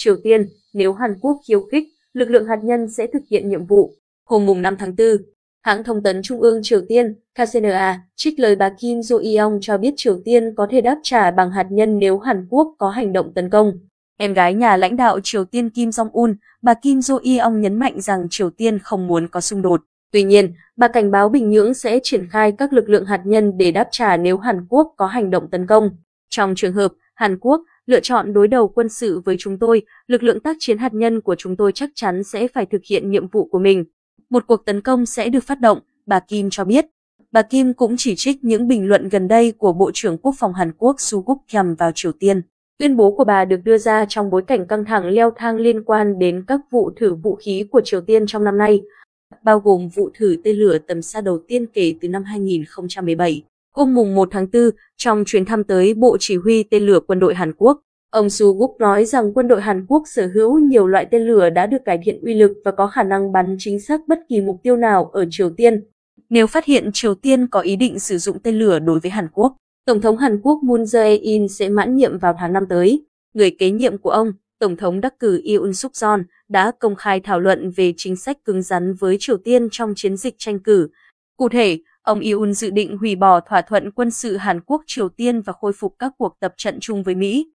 Triều Tiên, nếu Hàn Quốc khiêu khích, lực lượng hạt nhân sẽ thực hiện nhiệm vụ. Hôm mùng 5 tháng 4, hãng thông tấn Trung ương Triều Tiên KCNA trích lời bà Kim Jo-yeong cho biết Triều Tiên có thể đáp trả bằng hạt nhân nếu Hàn Quốc có hành động tấn công. Em gái nhà lãnh đạo Triều Tiên Kim Jong-un, bà Kim Jo-yeong nhấn mạnh rằng Triều Tiên không muốn có xung đột. Tuy nhiên, bà cảnh báo Bình Nhưỡng sẽ triển khai các lực lượng hạt nhân để đáp trả nếu Hàn Quốc có hành động tấn công. Trong trường hợp Hàn Quốc lựa chọn đối đầu quân sự với chúng tôi, lực lượng tác chiến hạt nhân của chúng tôi chắc chắn sẽ phải thực hiện nhiệm vụ của mình. Một cuộc tấn công sẽ được phát động, bà Kim cho biết. Bà Kim cũng chỉ trích những bình luận gần đây của Bộ trưởng Quốc phòng Hàn Quốc Su Guk nhằm vào Triều Tiên. Tuyên bố của bà được đưa ra trong bối cảnh căng thẳng leo thang liên quan đến các vụ thử vũ khí của Triều Tiên trong năm nay, bao gồm vụ thử tên lửa tầm xa đầu tiên kể từ năm 2017. Hôm mùng 1 tháng 4, trong chuyến thăm tới Bộ Chỉ huy tên lửa quân đội Hàn Quốc, ông Su Guk nói rằng quân đội Hàn Quốc sở hữu nhiều loại tên lửa đã được cải thiện uy lực và có khả năng bắn chính xác bất kỳ mục tiêu nào ở Triều Tiên. Nếu phát hiện Triều Tiên có ý định sử dụng tên lửa đối với Hàn Quốc, Tổng thống Hàn Quốc Moon Jae-in sẽ mãn nhiệm vào tháng năm tới. Người kế nhiệm của ông, Tổng thống đắc cử Yoon suk yeol đã công khai thảo luận về chính sách cứng rắn với Triều Tiên trong chiến dịch tranh cử. Cụ thể, ông Yoon dự định hủy bỏ thỏa thuận quân sự Hàn Quốc-Triều Tiên và khôi phục các cuộc tập trận chung với Mỹ.